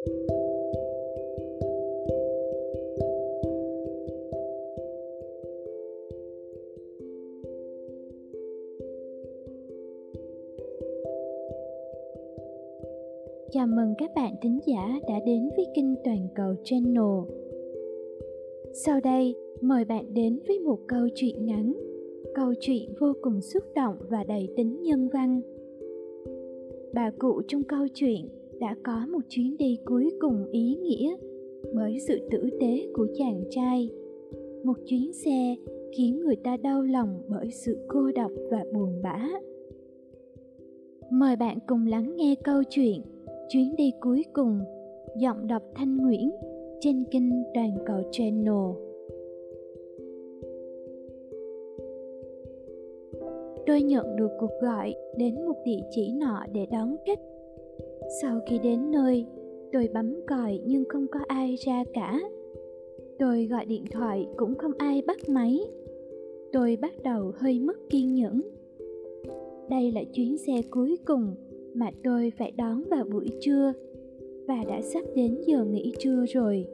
Chào mừng các bạn thính giả đã đến với kênh Toàn cầu Channel. Sau đây, mời bạn đến với một câu chuyện ngắn, câu chuyện vô cùng xúc động và đầy tính nhân văn. Bà cụ trong câu chuyện đã có một chuyến đi cuối cùng ý nghĩa bởi sự tử tế của chàng trai. Một chuyến xe khiến người ta đau lòng bởi sự cô độc và buồn bã. Mời bạn cùng lắng nghe câu chuyện chuyến đi cuối cùng, giọng đọc thanh nguyễn, trên kênh toàn cầu channel tôi nhận được cuộc gọi đến một địa chỉ nọ để đón khách sau khi đến nơi, tôi bấm còi nhưng không có ai ra cả. Tôi gọi điện thoại cũng không ai bắt máy. Tôi bắt đầu hơi mất kiên nhẫn. Đây là chuyến xe cuối cùng mà tôi phải đón vào buổi trưa và đã sắp đến giờ nghỉ trưa rồi.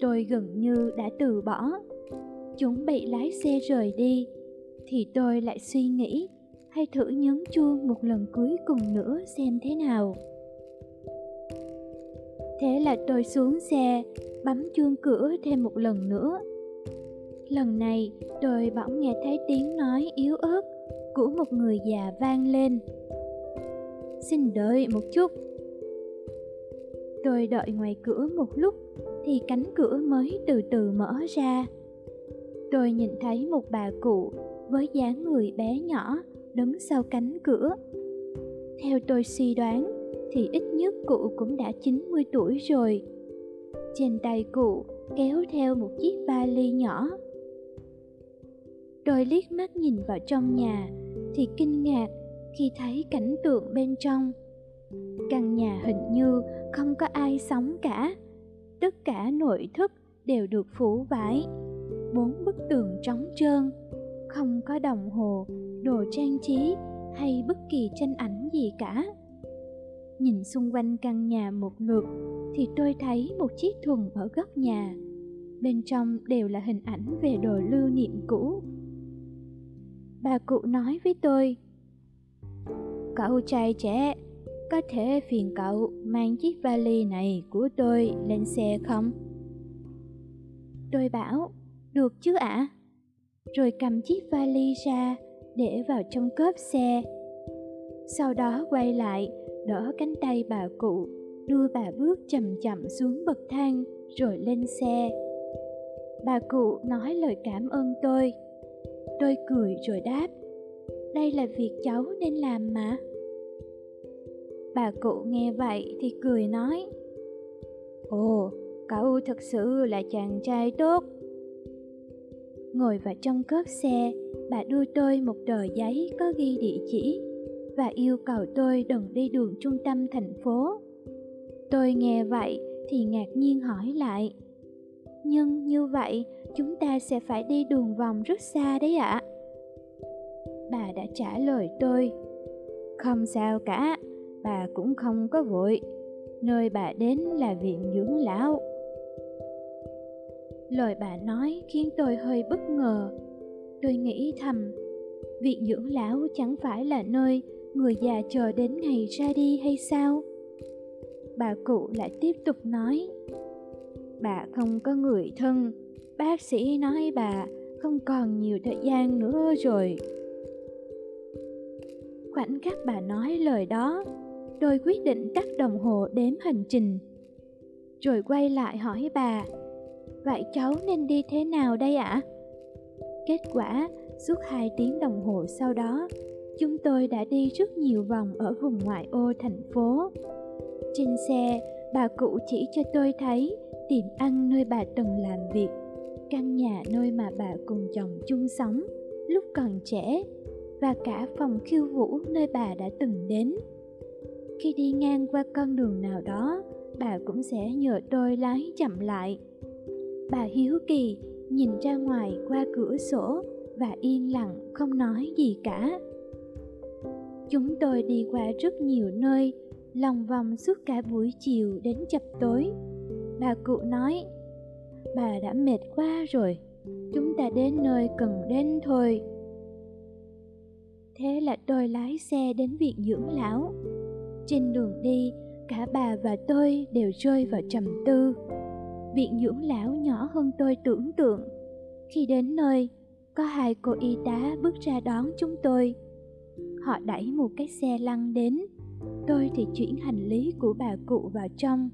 Tôi gần như đã từ bỏ. Chuẩn bị lái xe rời đi thì tôi lại suy nghĩ hay thử nhấn chuông một lần cuối cùng nữa xem thế nào. Thế là tôi xuống xe, bấm chuông cửa thêm một lần nữa. Lần này, tôi bỗng nghe thấy tiếng nói yếu ớt của một người già vang lên. Xin đợi một chút. Tôi đợi ngoài cửa một lúc thì cánh cửa mới từ từ mở ra. Tôi nhìn thấy một bà cụ với dáng người bé nhỏ đứng sau cánh cửa. Theo tôi suy đoán, thì ít nhất cụ cũng đã 90 tuổi rồi. Trên tay cụ kéo theo một chiếc vali nhỏ. Tôi liếc mắt nhìn vào trong nhà, thì kinh ngạc khi thấy cảnh tượng bên trong. Căn nhà hình như không có ai sống cả. Tất cả nội thất đều được phủ vải, bốn bức tường trống trơn không có đồng hồ đồ trang trí hay bất kỳ tranh ảnh gì cả nhìn xung quanh căn nhà một lượt thì tôi thấy một chiếc thùng ở góc nhà bên trong đều là hình ảnh về đồ lưu niệm cũ bà cụ nói với tôi Cậu trai trẻ, có thể phiền cậu mang chiếc vali này của tôi lên xe không? Tôi bảo, được chứ ạ. À? Rồi cầm chiếc vali ra để vào trong cốp xe. Sau đó quay lại, đỡ cánh tay bà cụ, đưa bà bước chậm chậm xuống bậc thang rồi lên xe. Bà cụ nói lời cảm ơn tôi. Tôi cười rồi đáp đây là việc cháu nên làm mà bà cụ nghe vậy thì cười nói ồ cậu thật sự là chàng trai tốt ngồi vào trong cốp xe, bà đưa tôi một tờ giấy có ghi địa chỉ và yêu cầu tôi đừng đi đường trung tâm thành phố. Tôi nghe vậy thì ngạc nhiên hỏi lại, nhưng như vậy chúng ta sẽ phải đi đường vòng rất xa đấy ạ. À? bà đã trả lời tôi, không sao cả, bà cũng không có vội. Nơi bà đến là viện dưỡng lão lời bà nói khiến tôi hơi bất ngờ. Tôi nghĩ thầm viện dưỡng lão chẳng phải là nơi người già chờ đến ngày ra đi hay sao? Bà cụ lại tiếp tục nói, bà không có người thân. Bác sĩ nói bà không còn nhiều thời gian nữa rồi. Khoảnh khắc bà nói lời đó, tôi quyết định tắt đồng hồ đếm hành trình. Rồi quay lại hỏi bà vậy cháu nên đi thế nào đây ạ? À? kết quả, suốt hai tiếng đồng hồ sau đó, chúng tôi đã đi rất nhiều vòng ở vùng ngoại ô thành phố. Trên xe, bà cụ chỉ cho tôi thấy tiệm ăn nơi bà từng làm việc, căn nhà nơi mà bà cùng chồng chung sống lúc còn trẻ và cả phòng khiêu vũ nơi bà đã từng đến. Khi đi ngang qua con đường nào đó, bà cũng sẽ nhờ tôi lái chậm lại bà hiếu kỳ nhìn ra ngoài qua cửa sổ và yên lặng không nói gì cả. Chúng tôi đi qua rất nhiều nơi, lòng vòng suốt cả buổi chiều đến chập tối. Bà cụ nói, bà đã mệt quá rồi, chúng ta đến nơi cần đến thôi. Thế là tôi lái xe đến viện dưỡng lão. Trên đường đi, cả bà và tôi đều rơi vào trầm tư viện dưỡng lão nhỏ hơn tôi tưởng tượng. Khi đến nơi, có hai cô y tá bước ra đón chúng tôi. Họ đẩy một cái xe lăn đến. Tôi thì chuyển hành lý của bà cụ vào trong.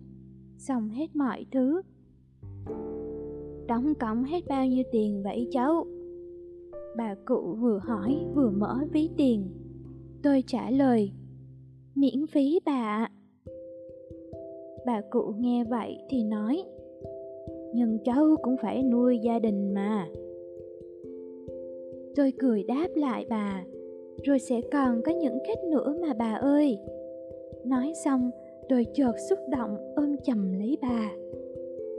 Xong hết mọi thứ. Đóng cộng hết bao nhiêu tiền vậy cháu? Bà cụ vừa hỏi vừa mở ví tiền. Tôi trả lời, miễn phí bà ạ. Bà cụ nghe vậy thì nói nhưng cháu cũng phải nuôi gia đình mà. Tôi cười đáp lại bà, rồi sẽ còn có những khách nữa mà bà ơi. Nói xong, tôi chợt xúc động ôm chầm lấy bà.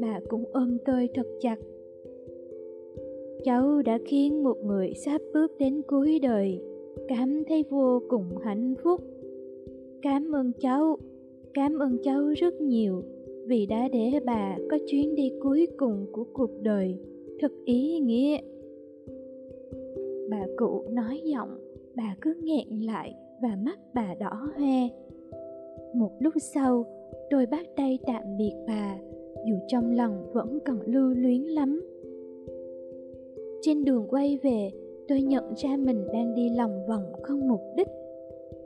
Bà cũng ôm tôi thật chặt. Cháu đã khiến một người sắp bước đến cuối đời, cảm thấy vô cùng hạnh phúc. Cảm ơn cháu, cảm ơn cháu rất nhiều vì đã để bà có chuyến đi cuối cùng của cuộc đời. Thật ý nghĩa. Bà cụ nói giọng, bà cứ nghẹn lại và mắt bà đỏ hoe. Một lúc sau tôi bắt tay tạm biệt bà, dù trong lòng vẫn còn lưu luyến lắm. Trên đường quay về, tôi nhận ra mình đang đi lòng vòng không mục đích.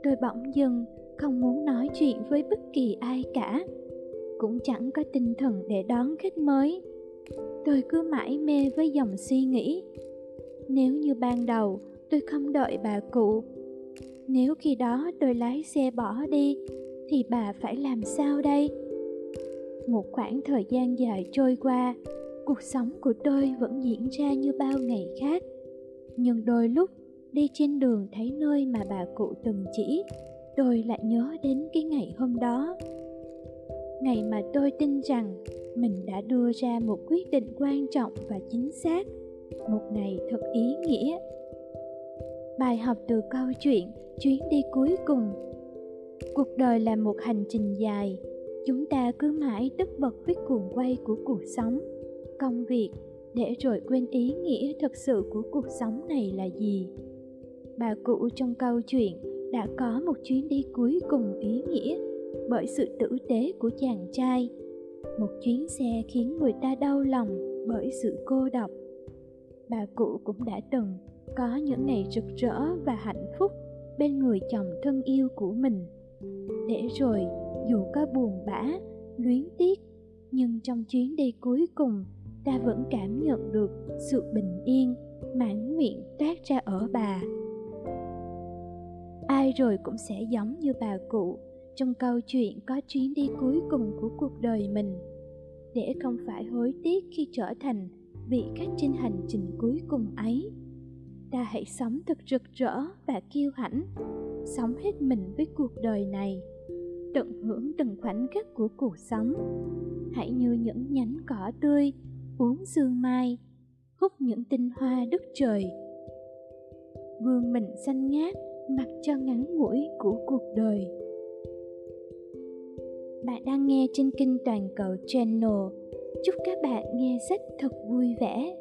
Tôi bỗng dưng không muốn nói chuyện với bất kỳ ai cả cũng chẳng có tinh thần để đón khách mới. Tôi cứ mãi mê với dòng suy nghĩ. Nếu như ban đầu tôi không đợi bà cụ, nếu khi đó tôi lái xe bỏ đi, thì bà phải làm sao đây? Một khoảng thời gian dài trôi qua, cuộc sống của tôi vẫn diễn ra như bao ngày khác. Nhưng đôi lúc đi trên đường thấy nơi mà bà cụ từng chỉ, tôi lại nhớ đến cái ngày hôm đó ngày mà tôi tin rằng mình đã đưa ra một quyết định quan trọng và chính xác. Một ngày thật ý nghĩa. Bài học từ câu chuyện chuyến đi cuối cùng. Cuộc đời là một hành trình dài. Chúng ta cứ mãi tất bật với cuồng quay của cuộc sống. Công việc, để rồi quên ý nghĩa thật sự của cuộc sống này là gì? Bà cụ trong câu chuyện đã có một chuyến đi cuối cùng ý nghĩa bởi sự tử tế của chàng trai. Một chuyến xe khiến người ta đau lòng bởi sự cô độc. Bà cụ cũng đã từng có những ngày rực rỡ và hạnh phúc bên người chồng thân yêu của mình. Để rồi, dù có buồn bã, luyến tiếc, nhưng trong chuyến đi cuối cùng, ta vẫn cảm nhận được sự bình yên, mãn nguyện toát ra ở bà. Ai rồi cũng sẽ giống như bà cụ trong câu chuyện có chuyến đi cuối cùng của cuộc đời mình, để không phải hối tiếc khi trở thành vị khách trên hành trình cuối cùng ấy. Ta hãy sống thật rực rỡ và kiêu hãnh, sống hết mình với cuộc đời này, tận hưởng từng khoảnh khắc của cuộc sống. Hãy như những nhánh cỏ tươi uống sương mai, hút những tinh hoa đất trời. Vươn mình xanh ngát, mặc cho ngắn ngủi của cuộc đời bạn đang nghe trên kênh toàn cầu channel. Chúc các bạn nghe sách thật vui vẻ.